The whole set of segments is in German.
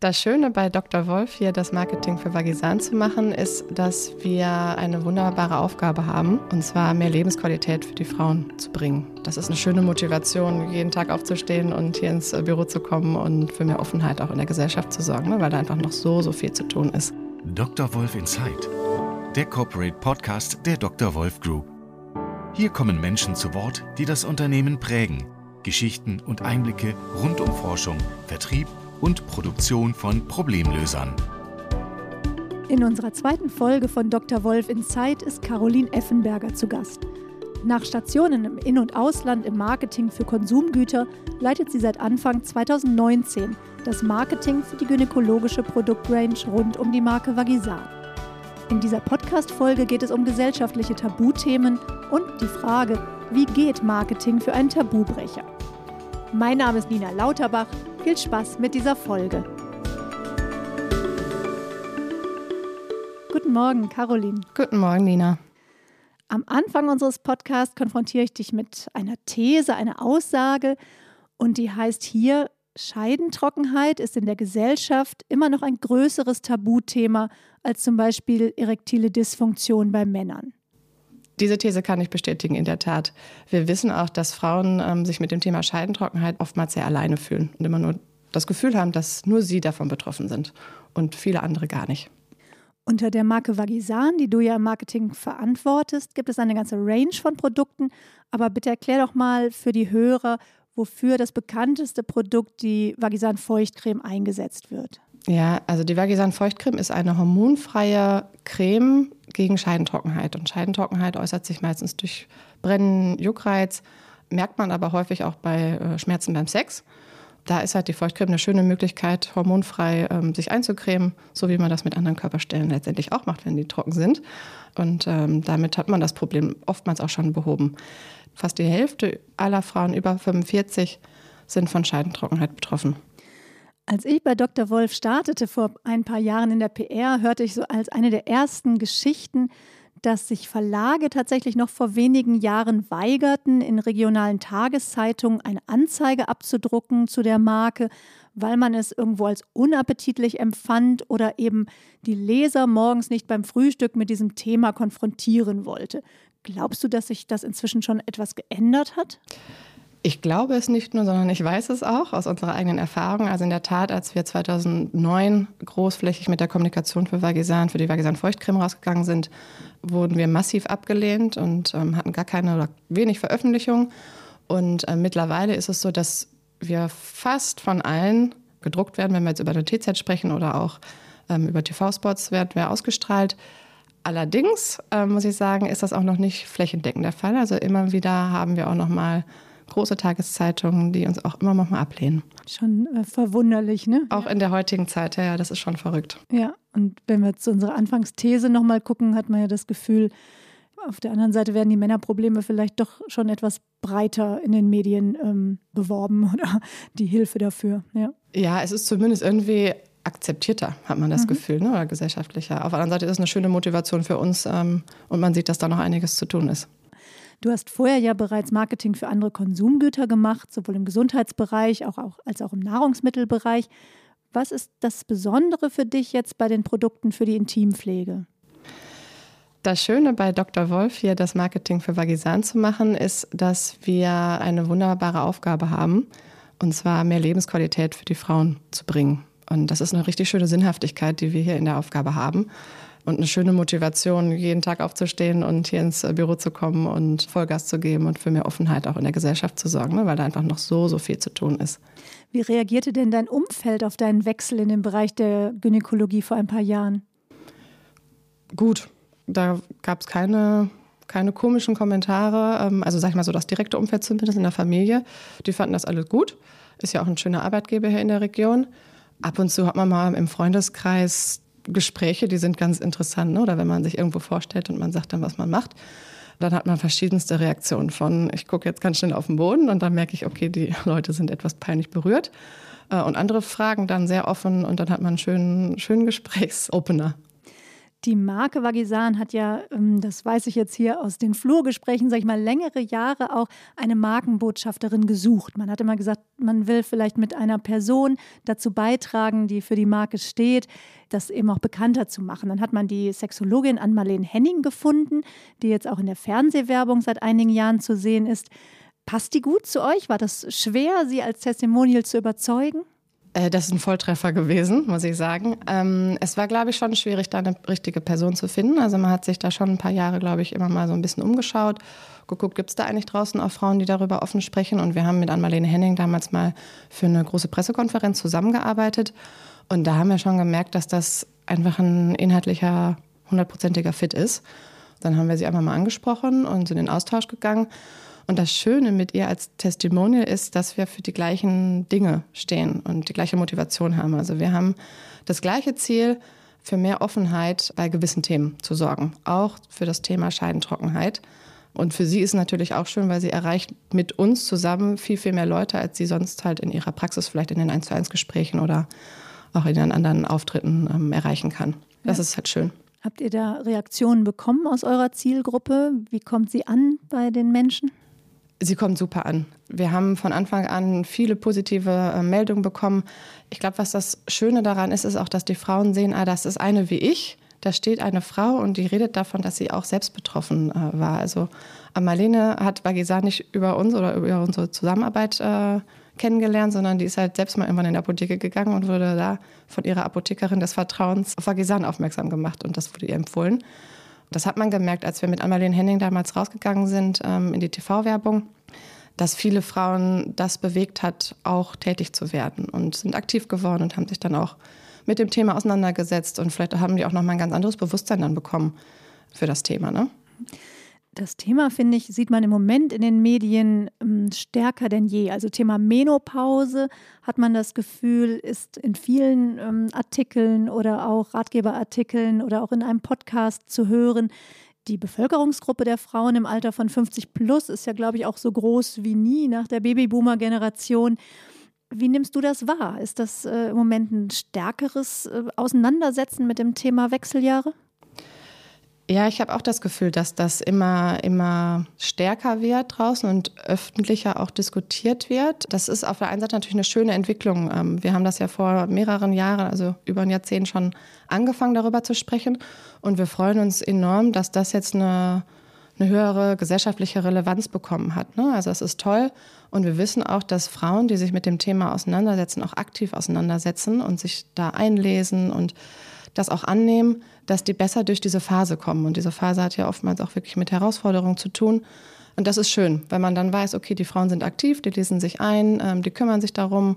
Das Schöne bei Dr. Wolf hier, das Marketing für Vagisan zu machen, ist, dass wir eine wunderbare Aufgabe haben, und zwar mehr Lebensqualität für die Frauen zu bringen. Das ist eine schöne Motivation, jeden Tag aufzustehen und hier ins Büro zu kommen und für mehr Offenheit auch in der Gesellschaft zu sorgen, ne, weil da einfach noch so, so viel zu tun ist. Dr. Wolf Inside, der Corporate Podcast der Dr. Wolf Group. Hier kommen Menschen zu Wort, die das Unternehmen prägen. Geschichten und Einblicke rund um Forschung, Vertrieb Produktion von Problemlösern. In unserer zweiten Folge von Dr. Wolf in Zeit ist Caroline Effenberger zu Gast. Nach Stationen im In- und Ausland im Marketing für Konsumgüter leitet sie seit Anfang 2019 das Marketing für die gynäkologische Produktrange rund um die Marke Vagisan. In dieser Podcast-Folge geht es um gesellschaftliche Tabuthemen und die Frage, wie geht Marketing für einen Tabubrecher? Mein Name ist Nina Lauterbach viel Spaß mit dieser Folge. Guten Morgen, Caroline. Guten Morgen, Nina. Am Anfang unseres Podcasts konfrontiere ich dich mit einer These, einer Aussage und die heißt hier, Scheidentrockenheit ist in der Gesellschaft immer noch ein größeres Tabuthema als zum Beispiel erektile Dysfunktion bei Männern. Diese These kann ich bestätigen, in der Tat. Wir wissen auch, dass Frauen ähm, sich mit dem Thema Scheidentrockenheit oftmals sehr alleine fühlen und immer nur das Gefühl haben, dass nur sie davon betroffen sind und viele andere gar nicht. Unter der Marke Vagisan, die du ja im Marketing verantwortest, gibt es eine ganze Range von Produkten. Aber bitte erklär doch mal für die Hörer, wofür das bekannteste Produkt, die Vagisan Feuchtcreme, eingesetzt wird. Ja, also die Vagisan Feuchtcreme ist eine hormonfreie Creme gegen Scheidentrockenheit. Und Scheidentrockenheit äußert sich meistens durch Brennen, Juckreiz, merkt man aber häufig auch bei äh, Schmerzen beim Sex. Da ist halt die Feuchtcreme eine schöne Möglichkeit, hormonfrei ähm, sich einzucremen, so wie man das mit anderen Körperstellen letztendlich auch macht, wenn die trocken sind. Und ähm, damit hat man das Problem oftmals auch schon behoben. Fast die Hälfte aller Frauen über 45 sind von Scheidentrockenheit betroffen. Als ich bei Dr. Wolf startete vor ein paar Jahren in der PR, hörte ich so als eine der ersten Geschichten, dass sich Verlage tatsächlich noch vor wenigen Jahren weigerten, in regionalen Tageszeitungen eine Anzeige abzudrucken zu der Marke, weil man es irgendwo als unappetitlich empfand oder eben die Leser morgens nicht beim Frühstück mit diesem Thema konfrontieren wollte. Glaubst du, dass sich das inzwischen schon etwas geändert hat? Ich glaube es nicht nur, sondern ich weiß es auch aus unserer eigenen Erfahrung. Also in der Tat, als wir 2009 großflächig mit der Kommunikation für Vagisan, für die Vagisan Feuchtcreme rausgegangen sind, wurden wir massiv abgelehnt und ähm, hatten gar keine oder wenig Veröffentlichung. Und äh, mittlerweile ist es so, dass wir fast von allen gedruckt werden, wenn wir jetzt über eine TZ sprechen oder auch ähm, über TV-Spots werden wir ausgestrahlt. Allerdings äh, muss ich sagen, ist das auch noch nicht flächendeckend der Fall. Also immer wieder haben wir auch noch mal große Tageszeitungen, die uns auch immer noch mal ablehnen. Schon äh, verwunderlich, ne? Auch ja. in der heutigen Zeit, ja, das ist schon verrückt. Ja, und wenn wir zu unserer Anfangsthese noch mal gucken, hat man ja das Gefühl, auf der anderen Seite werden die Männerprobleme vielleicht doch schon etwas breiter in den Medien ähm, beworben oder die Hilfe dafür. Ja. ja, es ist zumindest irgendwie akzeptierter, hat man das mhm. Gefühl, ne? oder gesellschaftlicher. Auf der anderen Seite ist es eine schöne Motivation für uns ähm, und man sieht, dass da noch einiges zu tun ist. Du hast vorher ja bereits Marketing für andere Konsumgüter gemacht, sowohl im Gesundheitsbereich als auch im Nahrungsmittelbereich. Was ist das Besondere für dich jetzt bei den Produkten für die Intimpflege? Das Schöne bei Dr. Wolf hier, das Marketing für Vagisan zu machen, ist, dass wir eine wunderbare Aufgabe haben, und zwar mehr Lebensqualität für die Frauen zu bringen. Und das ist eine richtig schöne Sinnhaftigkeit, die wir hier in der Aufgabe haben und eine schöne Motivation, jeden Tag aufzustehen und hier ins Büro zu kommen und Vollgas zu geben und für mehr Offenheit auch in der Gesellschaft zu sorgen, ne, weil da einfach noch so, so viel zu tun ist. Wie reagierte denn dein Umfeld auf deinen Wechsel in den Bereich der Gynäkologie vor ein paar Jahren? Gut, da gab es keine, keine komischen Kommentare. Ähm, also sag ich mal so, das direkte Umfeld zumindest in der Familie, die fanden das alles gut. Ist ja auch ein schöner Arbeitgeber hier in der Region. Ab und zu hat man mal im Freundeskreis Gespräche, die sind ganz interessant, ne? oder wenn man sich irgendwo vorstellt und man sagt dann, was man macht. Dann hat man verschiedenste Reaktionen von, ich gucke jetzt ganz schnell auf den Boden und dann merke ich, okay, die Leute sind etwas peinlich berührt. Äh, und andere fragen dann sehr offen und dann hat man einen schönen, schönen Gesprächsopener. Die Marke Vagisan hat ja, ähm, das weiß ich jetzt hier aus den Flurgesprächen, sag ich mal, längere Jahre auch eine Markenbotschafterin gesucht. Man hat immer gesagt, man will vielleicht mit einer Person dazu beitragen, die für die Marke steht, das eben auch bekannter zu machen. Dann hat man die Sexologin Ann-Marlene Henning gefunden, die jetzt auch in der Fernsehwerbung seit einigen Jahren zu sehen ist. Passt die gut zu euch? War das schwer, sie als Testimonial zu überzeugen? Äh, das ist ein Volltreffer gewesen, muss ich sagen. Ähm, es war, glaube ich, schon schwierig, da eine richtige Person zu finden. Also man hat sich da schon ein paar Jahre, glaube ich, immer mal so ein bisschen umgeschaut, geguckt, gibt es da eigentlich draußen auch Frauen, die darüber offen sprechen. Und wir haben mit Ann-Marlene Henning damals mal für eine große Pressekonferenz zusammengearbeitet. Und da haben wir schon gemerkt, dass das einfach ein inhaltlicher, hundertprozentiger Fit ist. Dann haben wir sie einfach mal angesprochen und sind in den Austausch gegangen. Und das Schöne mit ihr als Testimonial ist, dass wir für die gleichen Dinge stehen und die gleiche Motivation haben. Also wir haben das gleiche Ziel, für mehr Offenheit bei gewissen Themen zu sorgen, auch für das Thema Scheidentrockenheit. Und für sie ist es natürlich auch schön, weil sie erreicht mit uns zusammen viel, viel mehr Leute, als sie sonst halt in ihrer Praxis vielleicht in den 1 zu 1 Gesprächen oder auch in den anderen Auftritten ähm, erreichen kann. Das ja. ist halt schön. Habt ihr da Reaktionen bekommen aus eurer Zielgruppe? Wie kommt sie an bei den Menschen? Sie kommt super an. Wir haben von Anfang an viele positive äh, Meldungen bekommen. Ich glaube, was das Schöne daran ist, ist auch, dass die Frauen sehen, ah, das ist eine wie ich. Da steht eine Frau und die redet davon, dass sie auch selbst betroffen äh, war. Also Marlene hat Bagisa nicht über uns oder über unsere Zusammenarbeit äh, kennengelernt, sondern die ist halt selbst mal irgendwann in die Apotheke gegangen und wurde da von ihrer Apothekerin des Vertrauens auf Vagisan aufmerksam gemacht und das wurde ihr empfohlen. Das hat man gemerkt, als wir mit Anmalene Henning damals rausgegangen sind ähm, in die TV-Werbung, dass viele Frauen das bewegt hat, auch tätig zu werden und sind aktiv geworden und haben sich dann auch mit dem Thema auseinandergesetzt und vielleicht haben die auch noch mal ein ganz anderes Bewusstsein dann bekommen für das Thema. Ne? Das Thema, finde ich, sieht man im Moment in den Medien ähm, stärker denn je. Also Thema Menopause hat man das Gefühl, ist in vielen ähm, Artikeln oder auch Ratgeberartikeln oder auch in einem Podcast zu hören. Die Bevölkerungsgruppe der Frauen im Alter von 50 plus ist ja, glaube ich, auch so groß wie nie nach der Babyboomer-Generation. Wie nimmst du das wahr? Ist das äh, im Moment ein stärkeres äh, Auseinandersetzen mit dem Thema Wechseljahre? Ja, ich habe auch das Gefühl, dass das immer, immer stärker wird draußen und öffentlicher auch diskutiert wird. Das ist auf der einen Seite natürlich eine schöne Entwicklung. Ähm, wir haben das ja vor mehreren Jahren, also über ein Jahrzehnt schon angefangen, darüber zu sprechen. Und wir freuen uns enorm, dass das jetzt eine, eine höhere gesellschaftliche Relevanz bekommen hat. Ne? Also es ist toll. Und wir wissen auch, dass Frauen, die sich mit dem Thema auseinandersetzen, auch aktiv auseinandersetzen und sich da einlesen und das auch annehmen, dass die besser durch diese Phase kommen. Und diese Phase hat ja oftmals auch wirklich mit Herausforderungen zu tun. Und das ist schön, wenn man dann weiß, okay, die Frauen sind aktiv, die lesen sich ein, ähm, die kümmern sich darum.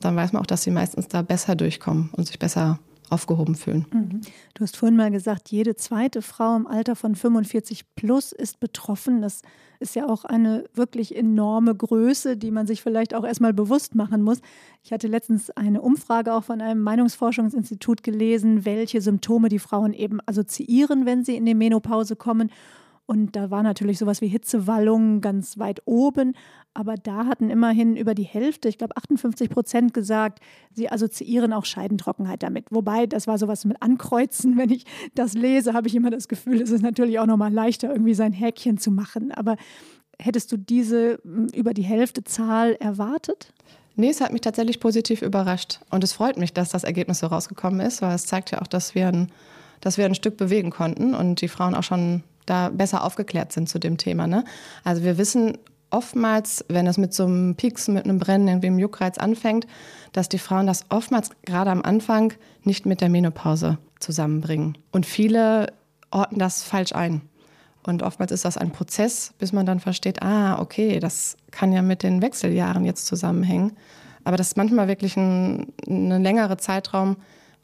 Dann weiß man auch, dass sie meistens da besser durchkommen und sich besser aufgehoben fühlen. Mhm. Du hast vorhin mal gesagt, jede zweite Frau im Alter von 45 plus ist betroffen. Das ist ja auch eine wirklich enorme Größe, die man sich vielleicht auch erstmal bewusst machen muss. Ich hatte letztens eine Umfrage auch von einem Meinungsforschungsinstitut gelesen, welche Symptome die Frauen eben assoziieren, wenn sie in die Menopause kommen. Und da war natürlich sowas wie Hitzewallungen ganz weit oben. Aber da hatten immerhin über die Hälfte, ich glaube 58 Prozent gesagt, sie assoziieren auch Scheidentrockenheit damit. Wobei, das war sowas mit Ankreuzen. Wenn ich das lese, habe ich immer das Gefühl, es ist natürlich auch nochmal leichter, irgendwie sein Häkchen zu machen. Aber hättest du diese hm, über die Hälfte Zahl erwartet? Nee, es hat mich tatsächlich positiv überrascht. Und es freut mich, dass das Ergebnis so rausgekommen ist, weil es zeigt ja auch, dass wir ein, dass wir ein Stück bewegen konnten und die Frauen auch schon da besser aufgeklärt sind zu dem Thema. Ne? Also wir wissen oftmals, wenn es mit so einem Pieks, mit einem Brennen, irgendwie im Juckreiz anfängt, dass die Frauen das oftmals gerade am Anfang nicht mit der Menopause zusammenbringen. Und viele orten das falsch ein. Und oftmals ist das ein Prozess, bis man dann versteht, ah, okay, das kann ja mit den Wechseljahren jetzt zusammenhängen. Aber das ist manchmal wirklich ein, ein längerer Zeitraum,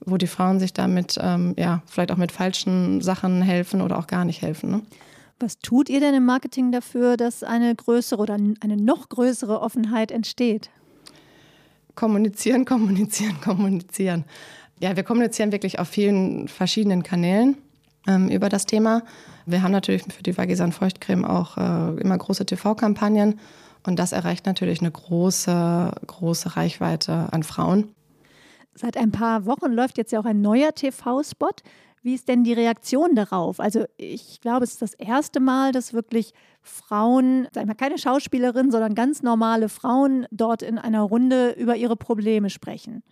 wo die Frauen sich damit ähm, ja, vielleicht auch mit falschen Sachen helfen oder auch gar nicht helfen. Ne? Was tut ihr denn im Marketing dafür, dass eine größere oder eine noch größere Offenheit entsteht? Kommunizieren, kommunizieren, kommunizieren. Ja, wir kommunizieren wirklich auf vielen verschiedenen Kanälen ähm, über das Thema. Wir haben natürlich für die Vagisan Feuchtcreme auch äh, immer große TV-Kampagnen und das erreicht natürlich eine große, große Reichweite an Frauen. Seit ein paar Wochen läuft jetzt ja auch ein neuer TV-Spot. Wie ist denn die Reaktion darauf? Also ich glaube, es ist das erste Mal, dass wirklich Frauen, sag ich keine Schauspielerin, sondern ganz normale Frauen dort in einer Runde über ihre Probleme sprechen.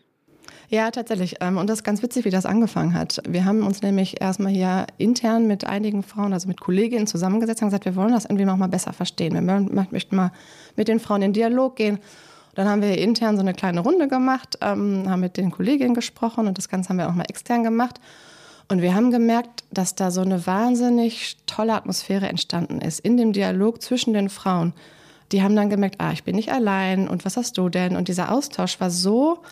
Ja, tatsächlich. Ähm, und das ist ganz witzig, wie das angefangen hat. Wir haben uns nämlich erstmal hier intern mit einigen Frauen, also mit Kolleginnen zusammengesetzt und gesagt, wir wollen das irgendwie noch mal besser verstehen. Wir möchten mal mit den Frauen in Dialog gehen. Dann haben wir intern so eine kleine Runde gemacht, ähm, haben mit den Kolleginnen gesprochen und das Ganze haben wir auch mal extern gemacht. Und wir haben gemerkt, dass da so eine wahnsinnig tolle Atmosphäre entstanden ist in dem Dialog zwischen den Frauen. Die haben dann gemerkt, ah, ich bin nicht allein und was hast du denn? Und dieser Austausch war so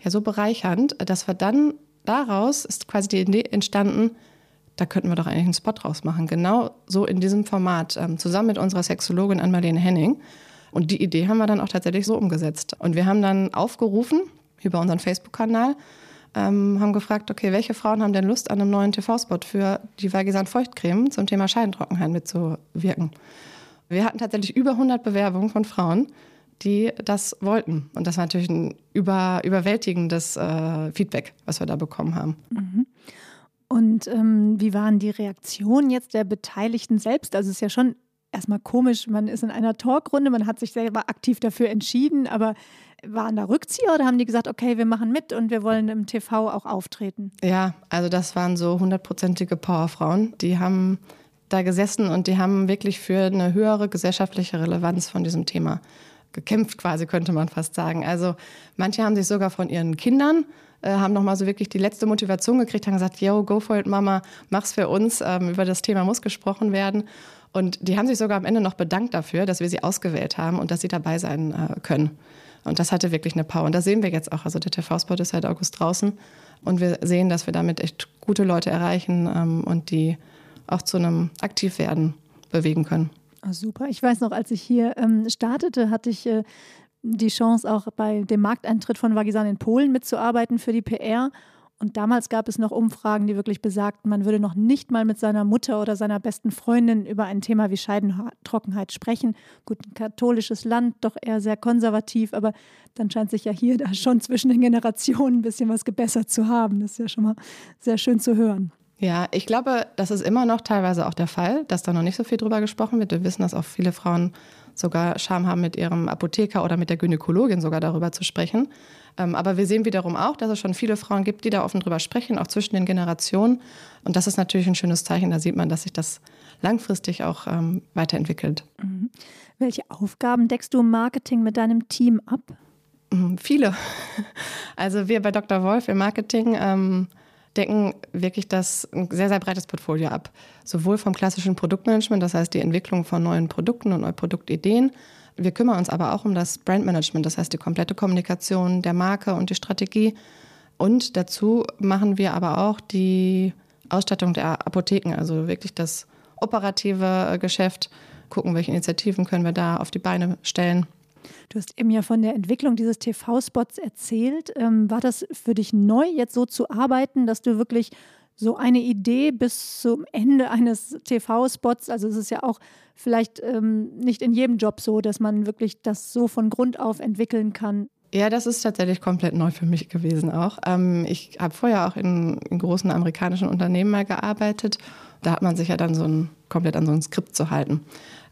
ja so bereichernd, dass wir dann daraus ist quasi die Idee entstanden, da könnten wir doch eigentlich einen Spot draus machen. Genau so in diesem Format, ähm, zusammen mit unserer Sexologin Ann-Marlene Henning. Und die Idee haben wir dann auch tatsächlich so umgesetzt. Und wir haben dann aufgerufen über unseren Facebook-Kanal, ähm, haben gefragt, okay, welche Frauen haben denn Lust an einem neuen TV-Spot für die Vagisan Feuchtcreme zum Thema Scheidentrockenheit mitzuwirken? Wir hatten tatsächlich über 100 Bewerbungen von Frauen, die das wollten. Und das war natürlich ein über, überwältigendes äh, Feedback, was wir da bekommen haben. Mhm. Und ähm, wie waren die Reaktionen jetzt der Beteiligten selbst? Also es ist ja schon erstmal komisch, man ist in einer Talkrunde, man hat sich selber aktiv dafür entschieden, aber waren da Rückzieher oder haben die gesagt, okay, wir machen mit und wir wollen im TV auch auftreten? Ja, also das waren so hundertprozentige Powerfrauen, die haben da gesessen und die haben wirklich für eine höhere gesellschaftliche Relevanz von diesem Thema gekämpft, quasi könnte man fast sagen. Also manche haben sich sogar von ihren Kindern äh, haben nochmal so wirklich die letzte Motivation gekriegt, haben gesagt, yo, go for it, Mama, mach's für uns. Ähm, über das Thema muss gesprochen werden. Und die haben sich sogar am Ende noch bedankt dafür, dass wir sie ausgewählt haben und dass sie dabei sein äh, können. Und das hatte wirklich eine Power. Und das sehen wir jetzt auch. Also der TV-Spot ist seit August draußen. Und wir sehen, dass wir damit echt gute Leute erreichen ähm, und die auch zu einem Aktivwerden bewegen können. Oh, super. Ich weiß noch, als ich hier ähm, startete, hatte ich äh, die Chance, auch bei dem Markteintritt von Wagisan in Polen mitzuarbeiten für die PR. Und damals gab es noch Umfragen, die wirklich besagten, man würde noch nicht mal mit seiner Mutter oder seiner besten Freundin über ein Thema wie Scheidentrockenheit sprechen. Gut, ein katholisches Land, doch eher sehr konservativ, aber dann scheint sich ja hier da schon zwischen den Generationen ein bisschen was gebessert zu haben. Das ist ja schon mal sehr schön zu hören. Ja, ich glaube, das ist immer noch teilweise auch der Fall, dass da noch nicht so viel drüber gesprochen wird. Wir wissen, dass auch viele Frauen sogar Scham haben, mit ihrem Apotheker oder mit der Gynäkologin sogar darüber zu sprechen. Ähm, aber wir sehen wiederum auch, dass es schon viele Frauen gibt, die da offen drüber sprechen, auch zwischen den Generationen. Und das ist natürlich ein schönes Zeichen. Da sieht man, dass sich das langfristig auch ähm, weiterentwickelt. Mhm. Welche Aufgaben deckst du im Marketing mit deinem Team ab? Mhm, viele. Also wir bei Dr. Wolf im Marketing ähm, decken wirklich das ein sehr, sehr breites Portfolio ab. Sowohl vom klassischen Produktmanagement, das heißt die Entwicklung von neuen Produkten und neuen Produktideen. Wir kümmern uns aber auch um das Brandmanagement, das heißt die komplette Kommunikation der Marke und die Strategie. Und dazu machen wir aber auch die Ausstattung der Apotheken, also wirklich das operative Geschäft, gucken, welche Initiativen können wir da auf die Beine stellen. Du hast eben ja von der Entwicklung dieses TV-Spots erzählt. Ähm, war das für dich neu, jetzt so zu arbeiten, dass du wirklich so eine Idee bis zum Ende eines TV-Spots, also es ist ja auch vielleicht ähm, nicht in jedem Job so, dass man wirklich das so von Grund auf entwickeln kann. Ja, das ist tatsächlich komplett neu für mich gewesen auch. Ähm, ich habe vorher auch in, in, großen amerikanischen Unternehmen mal gearbeitet. Da hat man sich ja dann so ein, komplett an so ein Skript zu halten.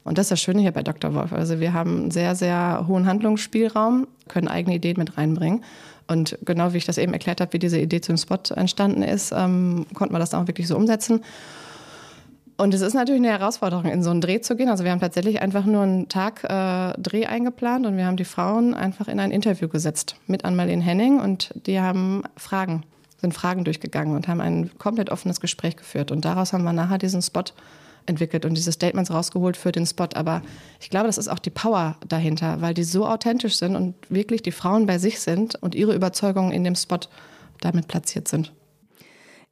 Und das ist das Schöne hier bei Dr. Wolf. Also wir haben einen sehr, sehr hohen Handlungsspielraum, können eigene Ideen mit reinbringen. Und genau wie ich das eben erklärt habe, wie diese Idee zum Spot entstanden ist, ähm, konnte man das auch wirklich so umsetzen. Und es ist natürlich eine Herausforderung, in so einen Dreh zu gehen. Also wir haben tatsächlich einfach nur einen Tag äh, Dreh eingeplant und wir haben die Frauen einfach in ein Interview gesetzt mit Ann-Marlene Henning und die haben Fragen, sind Fragen durchgegangen und haben ein komplett offenes Gespräch geführt. Und daraus haben wir nachher diesen Spot entwickelt und diese Statements rausgeholt für den Spot. Aber ich glaube, das ist auch die Power dahinter, weil die so authentisch sind und wirklich die Frauen bei sich sind und ihre Überzeugungen in dem Spot damit platziert sind.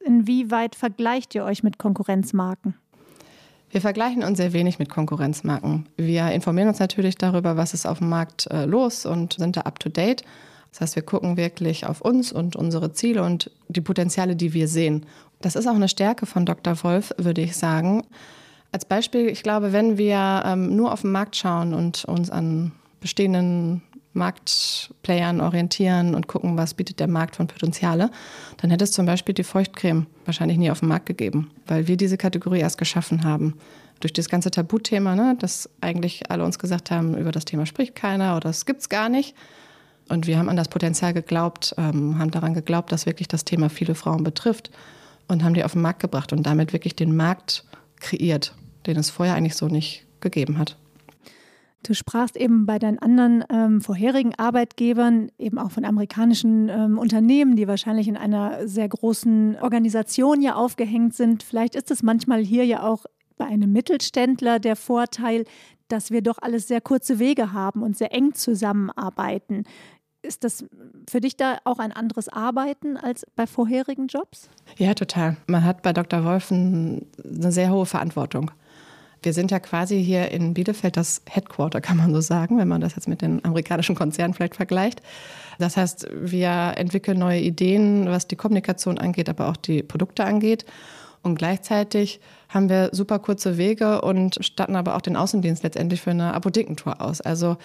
Inwieweit vergleicht ihr euch mit Konkurrenzmarken? Wir vergleichen uns sehr wenig mit Konkurrenzmarken. Wir informieren uns natürlich darüber, was ist auf dem Markt äh, los und sind da up to date. Das heißt, wir gucken wirklich auf uns und unsere Ziele und die Potenziale, die wir sehen. Das ist auch eine Stärke von Dr. Wolf, würde ich sagen. Als Beispiel, ich glaube, wenn wir ähm, nur auf den Markt schauen und uns an bestehenden Marktplayern orientieren und gucken, was bietet der Markt von Potenziale, dann hätte es zum Beispiel die Feuchtcreme wahrscheinlich nie auf den Markt gegeben, weil wir diese Kategorie erst geschaffen haben. Durch das ganze Tabuthema, ne, dass eigentlich alle uns gesagt haben, über das Thema spricht keiner oder es gibt es gar nicht. Und wir haben an das Potenzial geglaubt, ähm, haben daran geglaubt, dass wirklich das Thema viele Frauen betrifft und haben die auf den Markt gebracht und damit wirklich den Markt kreiert, den es vorher eigentlich so nicht gegeben hat. Du sprachst eben bei deinen anderen ähm, vorherigen Arbeitgebern, eben auch von amerikanischen ähm, Unternehmen, die wahrscheinlich in einer sehr großen Organisation ja aufgehängt sind. Vielleicht ist es manchmal hier ja auch bei einem Mittelständler der Vorteil, dass wir doch alles sehr kurze Wege haben und sehr eng zusammenarbeiten. Ist das für dich da auch ein anderes Arbeiten als bei vorherigen Jobs? Ja, total. Man hat bei Dr. Wolf eine sehr hohe Verantwortung. Wir sind ja quasi hier in Bielefeld das Headquarter, kann man so sagen, wenn man das jetzt mit den amerikanischen Konzernen vielleicht vergleicht. Das heißt, wir entwickeln neue Ideen, was die Kommunikation angeht, aber auch die Produkte angeht. Und gleichzeitig haben wir super kurze Wege und statten aber auch den Außendienst letztendlich für eine Apothekentour aus. Also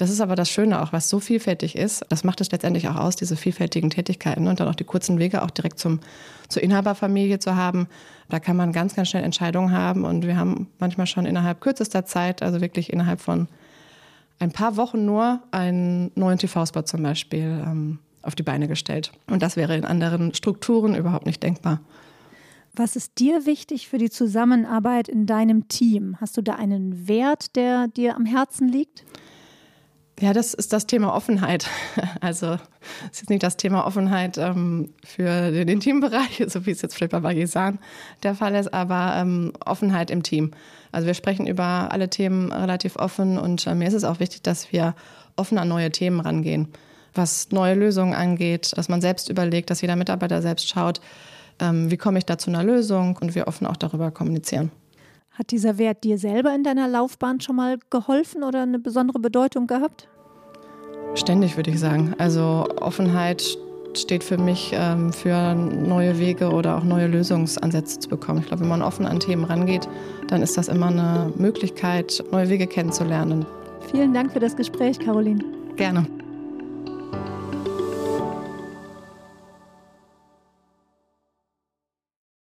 das ist aber das Schöne auch, was so vielfältig ist. Das macht es letztendlich auch aus, diese vielfältigen Tätigkeiten und dann auch die kurzen Wege auch direkt zum, zur Inhaberfamilie zu haben. Da kann man ganz, ganz schnell Entscheidungen haben und wir haben manchmal schon innerhalb kürzester Zeit, also wirklich innerhalb von ein paar Wochen nur, einen neuen TV-Spot zum Beispiel ähm, auf die Beine gestellt. Und das wäre in anderen Strukturen überhaupt nicht denkbar. Was ist dir wichtig für die Zusammenarbeit in deinem Team? Hast du da einen Wert, der dir am Herzen liegt? Ja, das ist das Thema Offenheit. Also es ist nicht das Thema Offenheit ähm, für den Intimbereich, so wie es jetzt vielleicht bei Bagisan der Fall ist, aber ähm, Offenheit im Team. Also wir sprechen über alle Themen relativ offen und äh, mir ist es auch wichtig, dass wir offen an neue Themen rangehen. Was neue Lösungen angeht, dass man selbst überlegt, dass jeder Mitarbeiter selbst schaut, ähm, wie komme ich da zu einer Lösung und wir offen auch darüber kommunizieren. Hat dieser Wert dir selber in deiner Laufbahn schon mal geholfen oder eine besondere Bedeutung gehabt? Ständig würde ich sagen. Also Offenheit steht für mich ähm, für neue Wege oder auch neue Lösungsansätze zu bekommen. Ich glaube, wenn man offen an Themen rangeht, dann ist das immer eine Möglichkeit, neue Wege kennenzulernen. Vielen Dank für das Gespräch, Caroline. Gerne.